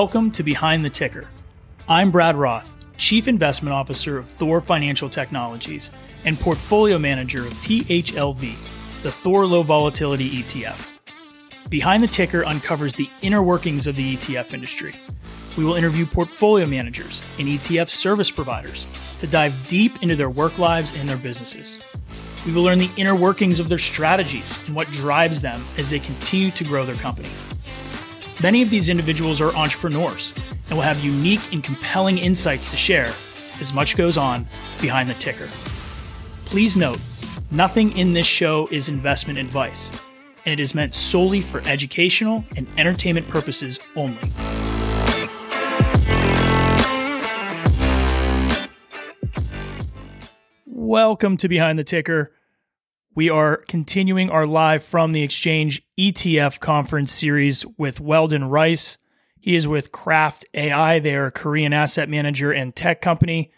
Welcome to Behind the Ticker. I'm Brad Roth, Chief Investment Officer of Thor Financial Technologies and Portfolio Manager of THLV, the Thor Low Volatility ETF. Behind the Ticker uncovers the inner workings of the ETF industry. We will interview portfolio managers and ETF service providers to dive deep into their work lives and their businesses. We will learn the inner workings of their strategies and what drives them as they continue to grow their company. Many of these individuals are entrepreneurs and will have unique and compelling insights to share as much goes on behind the ticker. Please note, nothing in this show is investment advice, and it is meant solely for educational and entertainment purposes only. Welcome to Behind the Ticker. We are continuing our live from the exchange ETF conference series with Weldon Rice. He is with Qraft AI. They are a Korean asset manager and tech company.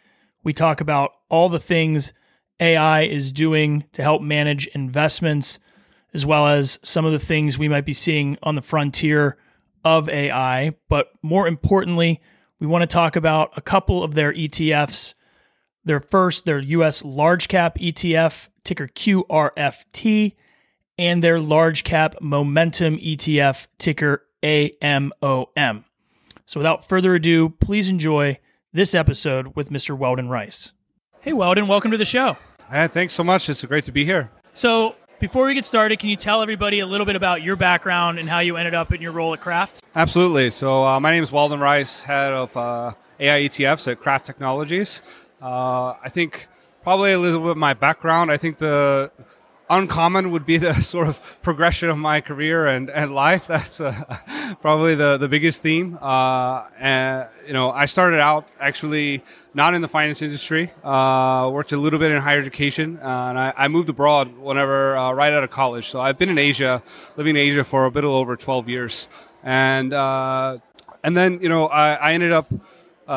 We talk about all the things AI is doing to help manage investments, as well as some of the things we might be seeing on the frontier of AI. But more importantly, we want to talk about a couple of their ETFs their first, their US large cap ETF, ticker QRFT, and their large cap momentum ETF, ticker AMOM. So without further ado, please enjoy this episode with Mr. Weldon Rice. Hey, Weldon, welcome to the show. Hey, thanks so much. It's great to be here. So, before we get started, can you tell everybody a little bit about your background and how you ended up in your role at Qraft? Absolutely. So, uh, my name is Weldon Rice, head of uh, AI ETFs at Qraft Technologies. Uh, I think probably a little bit my background. I think the uncommon would be the sort of progression of my career and, and life. That's uh, probably the, the biggest theme. Uh, and, you know, I started out actually not in the finance industry, uh, worked a little bit in higher education, uh, and I, I, moved abroad whenever, uh, right out of college. So I've been in Asia, living in Asia for a bit over 12 years. And, uh, and then, you know, I, I ended up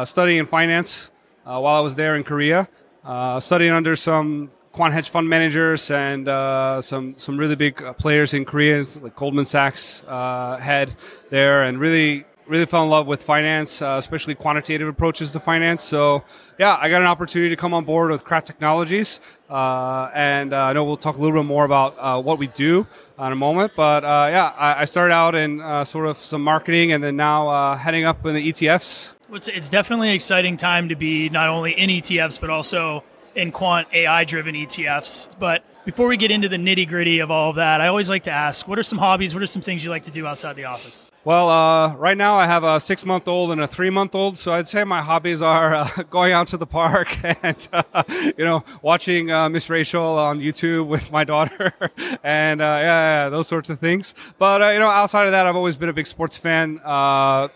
studying in finance while I was there in Korea, uh, studying under some quant hedge fund managers and uh, some some really big players in Korea, like Goldman Sachs head there, and really really fell in love with finance, uh, especially quantitative approaches to finance. So, yeah, I got an opportunity to come on board with Qraft Technologies, uh, and uh, I know we'll talk a little bit more about what we do in a moment. But yeah, I, I, started out in sort of some marketing, and then now heading up in the ETFs it's, definitely an exciting time to be not only in ETFs, but also in quant AI driven ETFs. But before we get into the nitty gritty of all of that, I always like to ask what are some hobbies? What are some things you like to do outside the office? Well, uh, right now I have a six month old and a three month old, so I'd say my hobbies are uh, going out to the park and, uh, you know, watching uh, Miss Rachel on YouTube with my daughter and, uh, yeah, yeah, those sorts of things. But, uh, you know, outside of that, I've always been a big sports fan,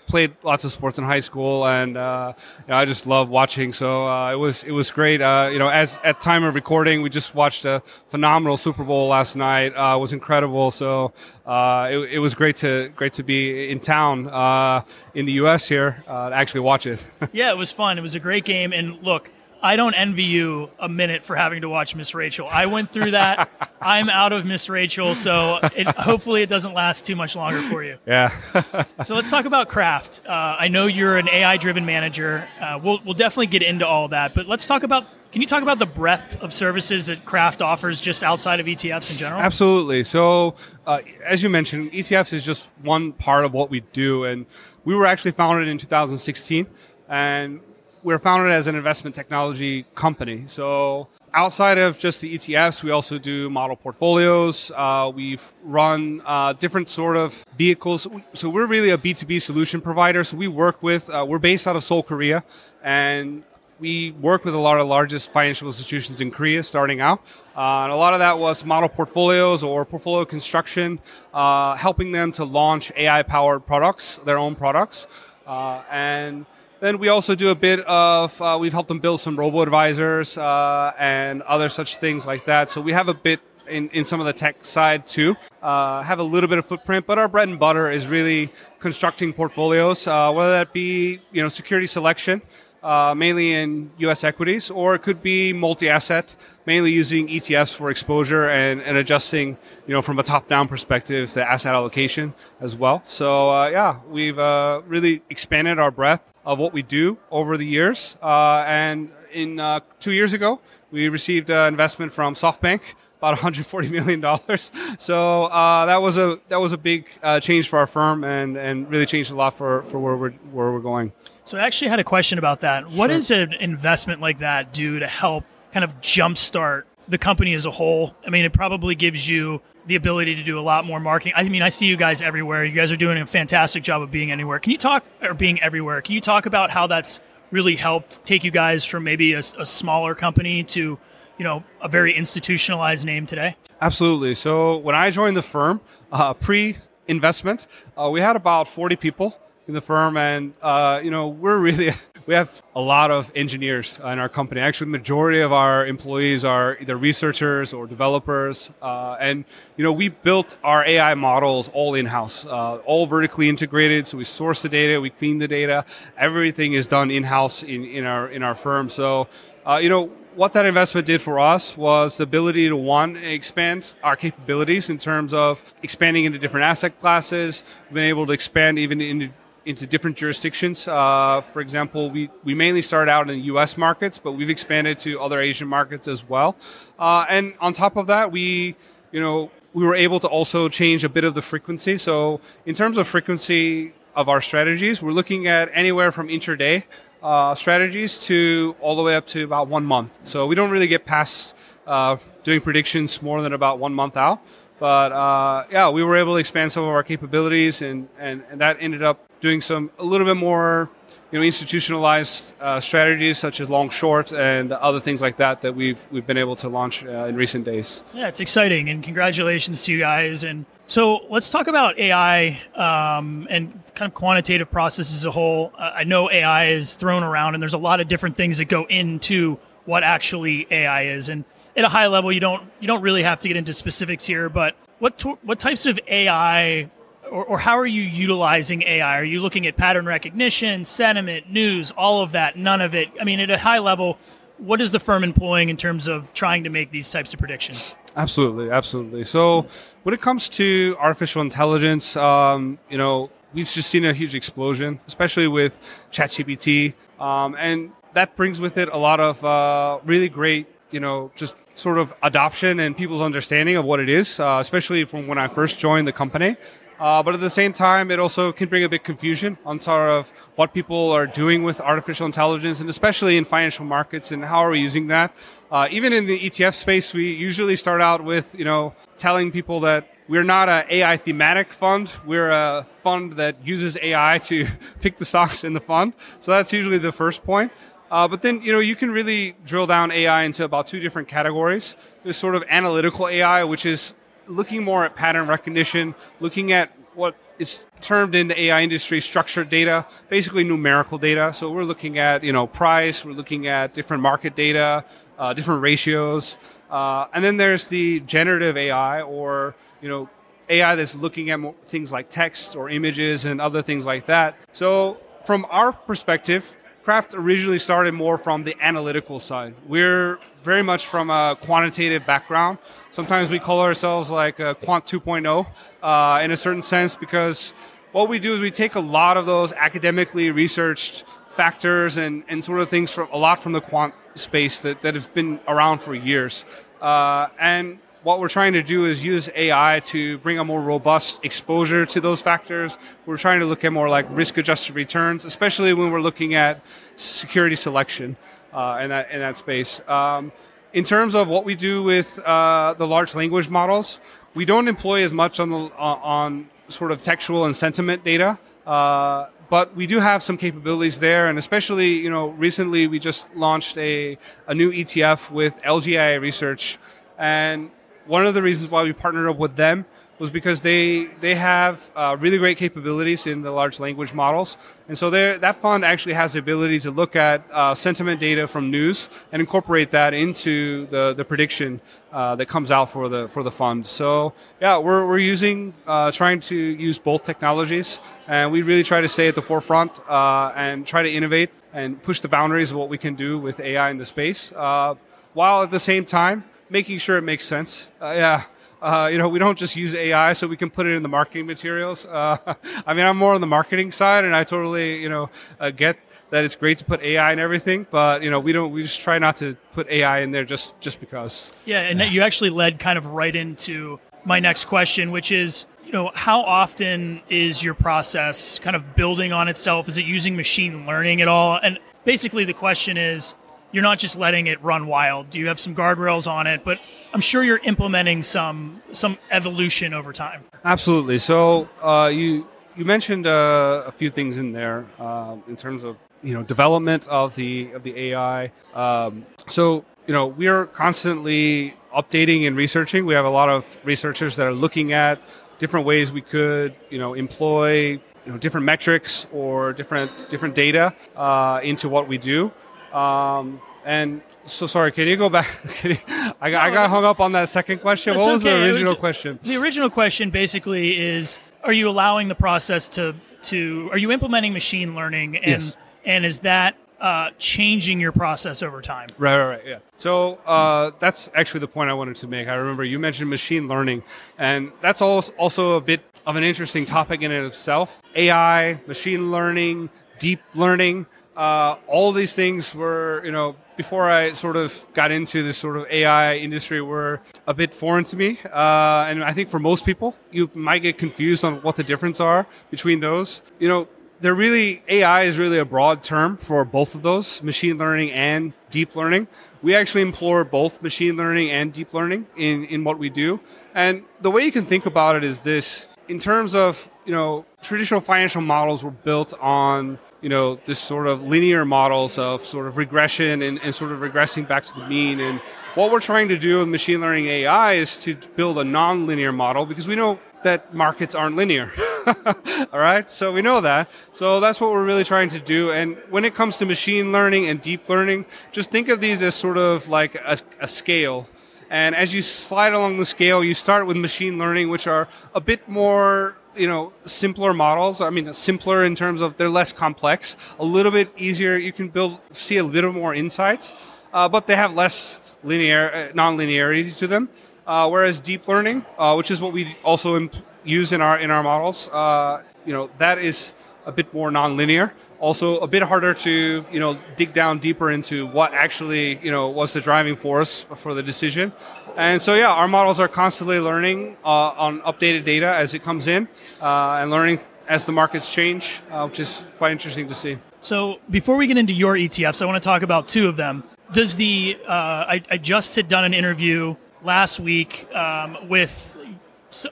played lots of sports in high school, and, you know, I just love watching. So it was it was great. you know, as at time of recording, we just watched a phenomenal Super Bowl last night. it was incredible. So it, it was great to great to be in town uh, in the U.S. here uh, to actually watch it. yeah, it was fun. It was a great game. And look, I don't envy you a minute for having to watch Miss Rachel. I went through that. I'm out of Miss Rachel, so it, hopefully it doesn't last too much longer for you. Yeah. so let's talk about Qraft. Uh, I know you're an AI-driven manager. Uh, we'll we'll definitely get into all that, but let's talk about can you talk about the breadth of services that Qraft offers just outside of ETFs in general? Absolutely. So, uh, as you mentioned, ETFs is just one part of what we do. And we were actually founded in 2016. And we are founded as an investment technology company. So, outside of just the ETFs, we also do model portfolios. Uh, we've run uh, different sort of vehicles. So we're really a B2B solution provider. So we work with, uh, we're based out of Seoul, Korea, and we work with a lot of largest financial institutions in Korea starting out. Uh, and a lot of that was model portfolios or portfolio construction, uh, helping them to launch AI powered products, their own products. Uh, and then we also do a bit of, uh, we've helped them build some robo advisors uh, and other such things like that. So we have a bit in, in some of the tech side too. Uh, have a little bit of footprint, but our bread and butter is really constructing portfolios, uh, whether that be you know security selection, uh, mainly in U.S. equities, or it could be multi-asset, mainly using ETFs for exposure and, and adjusting, you know, from a top-down perspective, the asset allocation as well. So uh, yeah, we've uh, really expanded our breadth of what we do over the years, uh, and in uh, two years ago, we received an investment from SoftBank about 140 million dollars. So uh, that was a that was a big uh, change for our firm, and, and really changed a lot for, for where we're where we're going. So I actually had a question about that. What sure. does an investment like that do to help kind of jumpstart the company as a whole? I mean, it probably gives you the ability to do a lot more marketing. I mean, I see you guys everywhere. You guys are doing a fantastic job of being anywhere. Can you talk or being everywhere? Can you talk about how that's really helped take you guys from maybe a, a smaller company to you know a very institutionalized name today? Absolutely. So when I joined the firm, uh, pre-investment, uh, we had about 40 people in the firm, and uh, you know we're really we have a lot of engineers in our company. Actually, majority of our employees are either researchers or developers, uh, and you know we built our AI models all in house, uh, all vertically integrated. So we source the data, we clean the data, everything is done in house in, in our in our firm. So uh, you know what that investment did for us was the ability to one expand our capabilities in terms of expanding into different asset classes. We've been able to expand even into into different jurisdictions. Uh, for example, we, we mainly started out in U.S. markets, but we've expanded to other Asian markets as well. Uh, and on top of that, we you know we were able to also change a bit of the frequency. So in terms of frequency of our strategies, we're looking at anywhere from intraday uh, strategies to all the way up to about one month. So we don't really get past uh, doing predictions more than about one month out. But uh, yeah, we were able to expand some of our capabilities, and, and, and that ended up doing some a little bit more you know institutionalized uh, strategies such as long short and other things like that that we've we've been able to launch uh, in recent days. Yeah, it's exciting, and congratulations to you guys. And so let's talk about AI um, and kind of quantitative process as a whole. Uh, I know AI is thrown around, and there's a lot of different things that go into what actually AI is. And at a high level, you don't you don't really have to get into specifics here, but what to, what types of AI or, or, how are you utilizing AI? Are you looking at pattern recognition, sentiment, news, all of that? None of it. I mean, at a high level, what is the firm employing in terms of trying to make these types of predictions? Absolutely, absolutely. So, when it comes to artificial intelligence, um, you know, we've just seen a huge explosion, especially with ChatGPT, um, and that brings with it a lot of uh, really great, you know, just sort of adoption and people's understanding of what it is, uh, especially from when I first joined the company. Uh, but at the same time, it also can bring a bit confusion on sort of what people are doing with artificial intelligence, and especially in financial markets, and how are we using that. Uh, even in the ETF space, we usually start out with you know telling people that we're not an AI thematic fund. We're a fund that uses AI to pick the stocks in the fund. So that's usually the first point. Uh, but then, you know, you can really drill down AI into about two different categories. There's sort of analytical AI, which is looking more at pattern recognition, looking at what is termed in the AI industry structured data, basically numerical data. So we're looking at you know price, we're looking at different market data, uh, different ratios, uh, and then there's the generative AI or you know AI that's looking at things like text or images and other things like that. So from our perspective, Qraft originally started more from the analytical side. We're very much from a quantitative background. Sometimes we call ourselves like a quant 2.0 uh, in a certain sense because what we do is we take a lot of those academically researched factors and, and sort of things from a lot from the quant space that, that have been around for years. Uh, and what we're trying to do is use AI to bring a more robust exposure to those factors. We're trying to look at more like risk adjusted returns, especially when we're looking at security selection uh, in, that, in that space. Um, in terms of what we do with uh, the large language models, we don't employ as much on, the, uh, on sort of textual and sentiment data. Uh, but we do have some capabilities there, and especially, you know, recently we just launched a, a new ETF with LG AI Research, and one of the reasons why we partnered up with them was because they they have uh, really great capabilities in the large language models, and so that fund actually has the ability to look at uh, sentiment data from news and incorporate that into the the prediction uh, that comes out for the for the fund. So yeah, we're we're using uh, trying to use both technologies, and we really try to stay at the forefront uh, and try to innovate and push the boundaries of what we can do with AI in the space, uh, while at the same time making sure it makes sense. yeah uh, you know, we don't just use AI so we can put it in the marketing materials. Uh, I mean, I'm more on the marketing side, and I totally, you know, uh, get that it's great to put AI in everything, but you know, we don't. We just try not to put AI in there just just because. Yeah, and you actually led kind of right into my next question, which is, you know, how often is your process kind of building on itself? Is it using machine learning at all? And basically, the question is you're not just letting it run wild. Do you have some guardrails on it? But I'm sure you're implementing some some evolution over time. Absolutely. So uh, you you mentioned uh, a few things in there uh, in terms of you know development of the of the AI. Um, so you know we are constantly updating and researching. We have a lot of researchers that are looking at different ways we could you know employ you know different metrics or different different data uh, into what we do. Um, and so sorry, can you go back? You, I, got, no, I got hung up on that second question. What was okay. the original was, question? The original question basically is: Are you allowing the process to to? Are you implementing machine learning? And yes. and is that uh, changing your process over time? Right, right, right. Yeah. So uh, that's actually the point I wanted to make. I remember you mentioned machine learning, and that's also a bit of an interesting topic in itself. AI, machine learning, deep learning uh, all these things were, you know, before I sort of got into this sort of AI industry were a bit foreign to me. Uh, and I think for most people, you might get confused on what the difference are between those. You know, they're really, AI is really a broad term for both of those, machine learning and deep learning. We actually employ both machine learning and deep learning in, in what we do. And the way you can think about it is this, in terms of, you know, traditional financial models were built on you know this sort of linear models of sort of regression and, and, sort of regressing back to the mean. And what we're trying to do with machine learning ai is to build a non-linear model because we know that markets aren't linear all right? So we know that. So that's what we're really trying to do. And when it comes to machine learning and deep learning just think of these as sort of like a, a scale and as you slide along the scale you start with machine learning which are a bit more you know simpler models. I mean simpler in terms of they're less complex a little bit easier. You can build see a little more insights uh, but they have less linear uh, non-linearity to them. Uh, whereas deep learning uh, which is what we also imp- use in our in our models uh, you know that is a bit more non-linear also a bit harder to you know dig down deeper into what actually you know was the driving force for the decision. And so yeah our models are constantly learning uh, on updated data as it comes in uh, and learning as the markets change uh, which is quite interesting to see. So before we get into your etfs i want to talk about two of them. Does the uh, I, I, just had done an interview last week um, with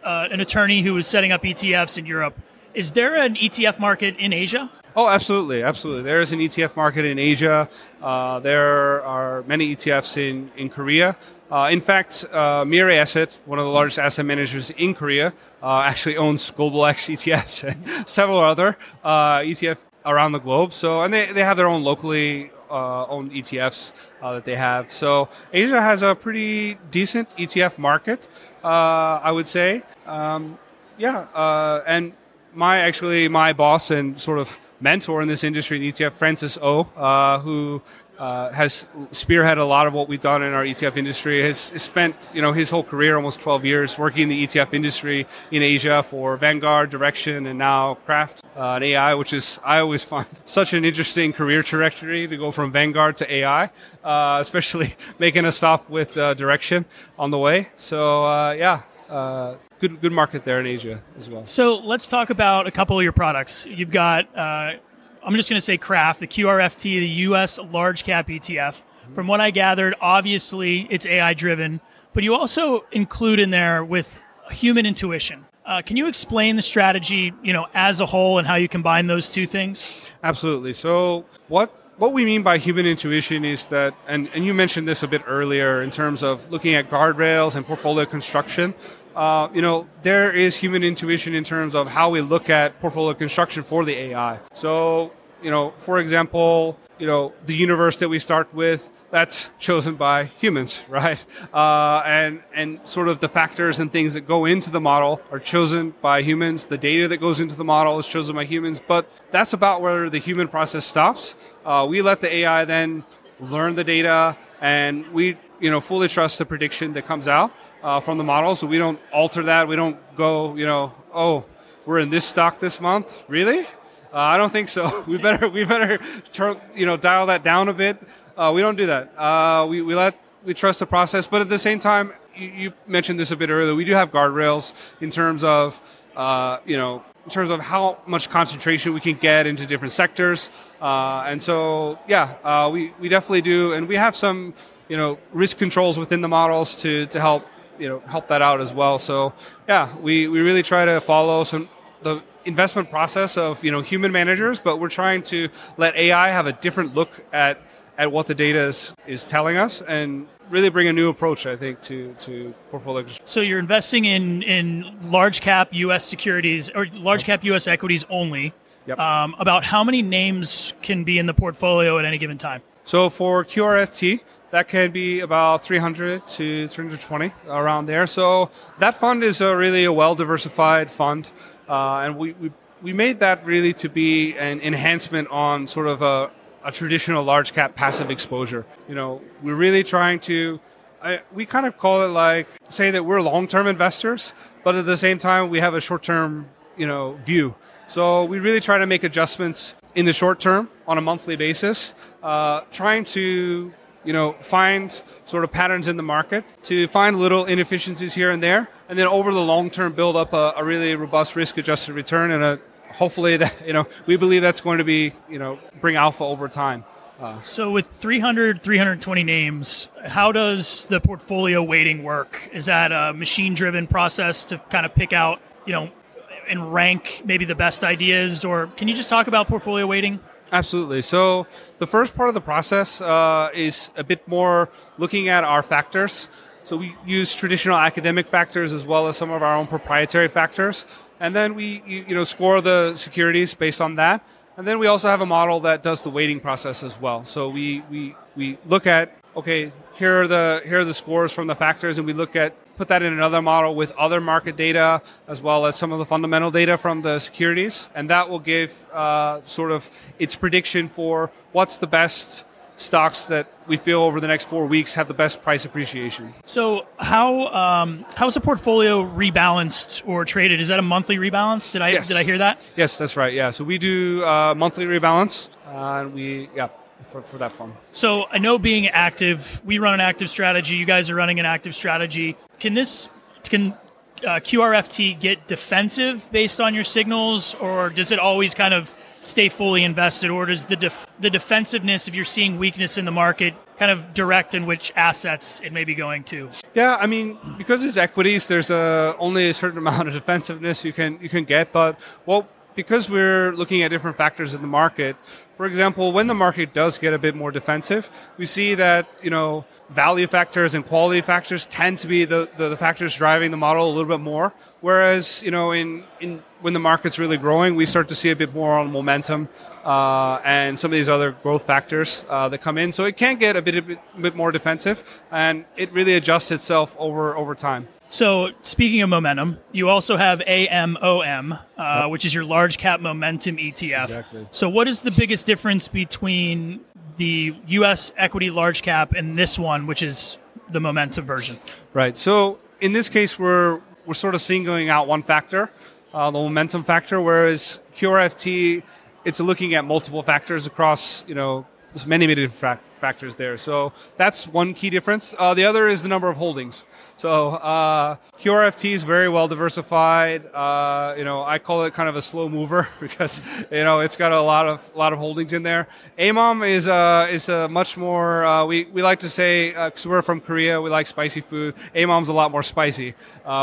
uh, an attorney who was setting up etfs in europe. Is there an etf market in asia Oh, absolutely, absolutely. There is an ETF market in Asia. Uh, there are many ETFs in in Korea. Uh, in fact, uh, Mirae Asset, one of the largest asset managers in Korea, uh, actually owns Global X ETFs and several other uh, ETF around the globe. So, and they, they have their own locally uh, owned ETFs uh, that they have. So, Asia has a pretty decent ETF market, I would say. Um, yeah, and my actually my boss and sort of mentor in this industry, the ETF, Francis O, uh, who uh, has spearheaded a lot of what we've done in our ETF industry. Has, spent you know his whole career, almost 12 years, working in the ETF industry in Asia for Vanguard, Direxion, and now Qraft uh, and AI, which is I always find such an interesting career trajectory to go from Vanguard to AI, uh, especially making a stop with uh, Direxion on the way. So uh, yeah. Uh, good good market there in Asia as well. So let's talk about a couple of your products. You've got uh, I'm just going to say Qraft, the QRFT, the U.S. large cap ETF. From what I gathered, obviously it's AI driven, but you also include in there with human intuition. Uh, can you explain the strategy, you know, as a whole and how you combine those two things? Absolutely. So what what we mean by human intuition is that, and, and you mentioned this a bit earlier in terms of looking at guardrails and portfolio construction. Uh, you know, there is human intuition in terms of how we look at portfolio construction for the AI. So, you know, for example, you know, the universe that we start with, that's chosen by humans, right? Uh, and and sort of the factors and things that go into the model are chosen by humans. The data that goes into the model is chosen by humans, but that's about where the human process stops. Uh, we let the AI then learn the data, and we you know fully trust the prediction that comes out uh, from the model. So we don't alter that. We don't go, you know, oh, we're in this stock this month, really? Uh, I don't think so. We better we better turn, you know dial that down a bit. Uh, we don't do that. Uh, we we let we trust the process, but at the same time, you, you, mentioned this a bit earlier. We do have guardrails in terms of uh, you know in terms of how much concentration we can get into different sectors, uh, and so yeah, uh, we we definitely do, and we have some you know risk controls within the models to to help you know help that out as well. So yeah, we, we really try to follow some the investment process of you know human managers, but we're trying to let AI have a different look at at what the data is, is telling us and really bring a new approach, I think, to, to portfolio. So you're investing in, in large cap U.S. securities or large cap U.S. equities only. Yep. Um, about how many names can be in the portfolio at any given time? So for QRFT, that can be about 300 to 320 around there. So that fund is a really a well diversified fund. Uh, and we, we, we made that really to be an enhancement on sort of a, a traditional large cap passive exposure. You know, we're really trying to, I, we kind of call it like, say that we're long term investors, but at the same time, we have a short term, you know, view. So we really try to make adjustments in the short term on a monthly basis, uh, trying to you know, find sort of patterns in the market to find little inefficiencies here and there, and then over the long term build up a, a really robust risk adjusted return and a hopefully that you know we believe that's going to be you know bring alpha over time. Uh, so with 300 320 names how does the portfolio weighting work is that a machine driven process to kind of pick out you know and rank maybe the best ideas or can you just talk about portfolio weighting Absolutely. So the first part of the process uh, is a bit more looking at our factors. So we use traditional academic factors as well as some of our own proprietary factors, and then we you know score the securities based on that. And then we also have a model that does the weighting process as well. So we we, we look at okay here are the here are the scores from the factors, and we look at put that in another model with other market data as well as some of the fundamental data from the securities, and that will give uh, sort of its prediction for what's the best stocks that we feel over the next four weeks have the best price appreciation. So how um, how is a portfolio rebalanced or traded? Is that a monthly rebalance? Did I yes. did I hear that? Yes, that's right. Yeah, so we do uh, monthly rebalance, uh, and we yeah for, for that fund. So I know being active, we run an active strategy. You guys are running an active strategy. Can this can uh, QRFT get defensive based on your signals, or does it always kind of stay fully invested, or does the def- the defensiveness, if you're seeing weakness in the market, kind of direct in which assets it may be going to? Yeah, I mean, because it's equities, there's a, only a certain amount of defensiveness you can you can get, but well, because we're looking at different factors in the market, for example, when the market does get a bit more defensive, we see that you know value factors and quality factors tend to be the, the, the, factors driving the model a little bit more. Whereas you know in, in when the market's really growing, we start to see a bit more on momentum uh, and some of these other growth factors uh, that come in. So it can get a bit, a bit, a bit more defensive, and it really adjusts itself over over time. So, speaking of momentum, you also have AMOM, uh, yep. which is your large cap momentum ETF. Exactly. So, what is the biggest difference between the US equity large cap and this one, which is the momentum version? Right. So, in this case, we're we're sort of singling out one factor, uh, the momentum factor, whereas QRFT, it's looking at multiple factors across you know many many different factors there. So that's one key difference. Uh, the other is the number of holdings. So uh, QRFT is very well diversified. Uh, you know, I call it kind of a slow mover because you know it's got a lot of lot of holdings in there. AMOM is uh, is a much more uh, we we like to say because we're from Korea, we like spicy food. AMOM's a lot more spicy.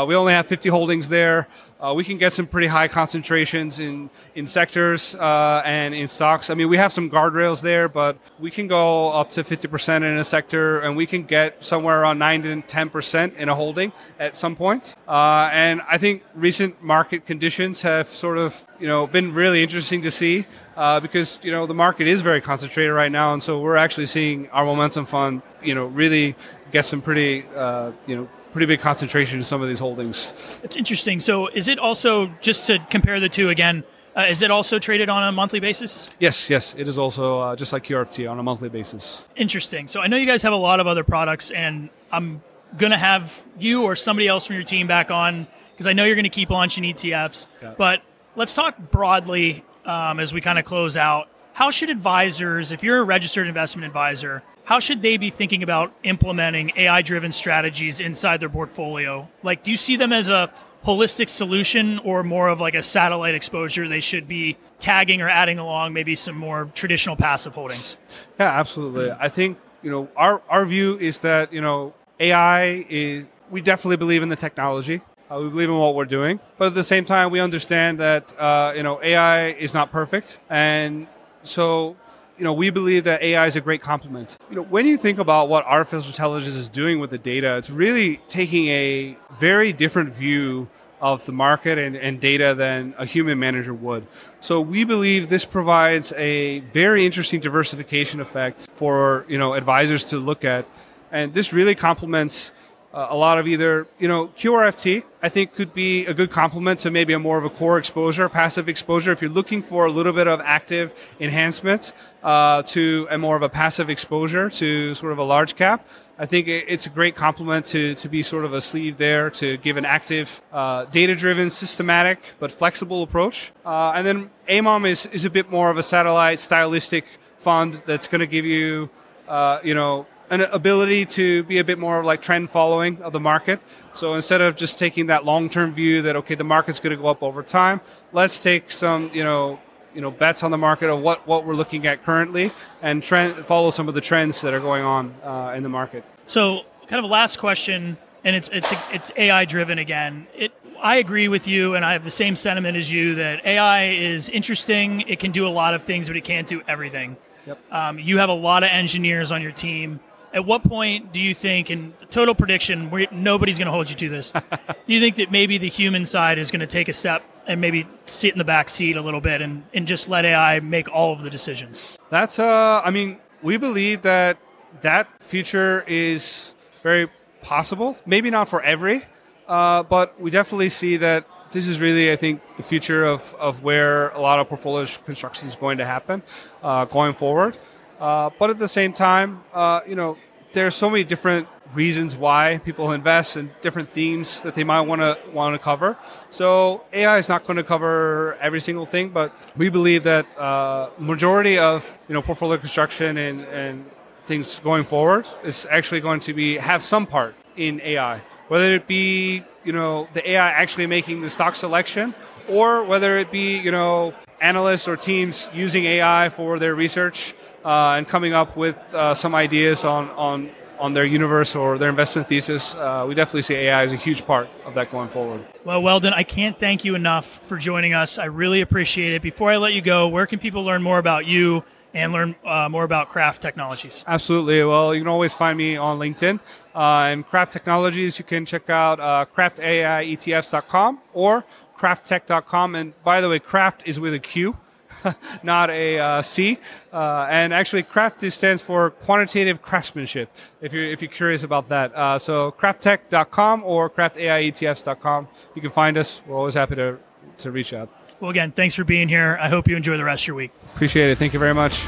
we only have 50 holdings there. Uh, we can get some pretty high concentrations in in sectors uh, and in stocks. I mean, we have some guardrails there, but we can go up to 50% in a sector, and we can get somewhere around 9 to 10% in a holding at some points. Uh, and I think recent market conditions have sort of you know been really interesting to see. Uh, because you know the market is very concentrated right now, and so we're actually seeing our momentum fund, you know, really get some pretty, uh, you know, pretty big concentration in some of these holdings. It's interesting. So, is it also just to compare the two again? Uh, is it also traded on a monthly basis? Yes, yes, it is also uh, just like QRFT on a monthly basis. Interesting. So, I know you guys have a lot of other products, and I'm gonna have you or somebody else from your team back on because I know you're gonna keep launching ETFs. Yeah. But let's talk broadly um, as we kind of close out. How should advisors, if you're a registered investment advisor, how should they be thinking about implementing AI driven strategies inside their portfolio? Like, do you see them as a holistic solution or more of like a satellite exposure they should be tagging or adding along maybe some more traditional passive holdings? Yeah, absolutely. I think, you know, our, our view is that, you know, AI is, we definitely believe in the technology. Uh, we believe in what we're doing, but at the same time, we understand that uh, you know AI is not perfect, and so you know, we believe that AI is a great complement. You know, when you think about what artificial intelligence is doing with the data, it's really taking a very different view of the market and, and data than a human manager would. So we believe this provides a very interesting diversification effect for, you know, advisors to look at. And this really complements uh, a lot of either, you know, QRFT, I think could be a good complement to maybe a more of a core exposure, passive exposure. If you're looking for a little bit of active enhancement uh, to a more of a passive exposure to sort of a large cap, I think it's a great complement to, to be sort of a sleeve there to give an active, uh, data driven, systematic, but flexible approach. Uh, and then AMOM is, is a bit more of a satellite stylistic fund that's going to give you, uh, you know, an ability to be a bit more like trend following of the market. So instead of just taking that long term view that okay the market's going to go up over time, let's take some you know you know bets on the market of what what we're looking at currently and trend follow some of the trends that are going on uh, in the market. So kind of a last question, and it's it's it's AI driven again. It I agree with you, and I have the same sentiment as you that AI is interesting. It can do a lot of things, but it can't do everything. Yep. Um, you have a lot of engineers on your team at what point do you think, and total prediction, nobody's going to hold you to this, do you think that maybe the human side is going to take a step and maybe sit in the back seat a little bit and, and just let AI make all of the decisions? That's, uh, I mean, we believe that that future is very possible. Maybe not for every, uh, but we definitely see that this is really, I think, the future of, of where a lot of portfolio construction is going to happen uh, going forward. Uh, but at the same time, uh, you know, there are so many different reasons why people invest and different themes that they might want to want to cover. So AI is not going to cover every single thing, but we believe that uh, majority of you know portfolio construction and, and things going forward is actually going to be have some part in AI, whether it be you know the AI actually making the stock selection, or whether it be you know analysts or teams using AI for their research uh, and coming up with uh, some ideas on, on, on their universe or their investment thesis. Uh, we definitely see AI as a huge part of that going forward. Well, Weldon, I can't thank you enough for joining us. I really appreciate it. Before I let you go, where can people learn more about you and learn uh, more about Qraft Technologies? Absolutely. Well, you can always find me on LinkedIn. Uh, and Qraft Technologies, you can check out uh, qraftaietfs.com or qraftec.com. And by the way, Qraft is with a Q. not a uh, C. Uh, and actually, Qraft stands for quantitative craftsmanship. If you're if you're curious about that, uh, so qraftec.com or qraftaietfs.com, you can find us. We're always happy to to reach out. Well, again, thanks for being here. I hope you enjoy the rest of your week. Appreciate it. Thank you very much.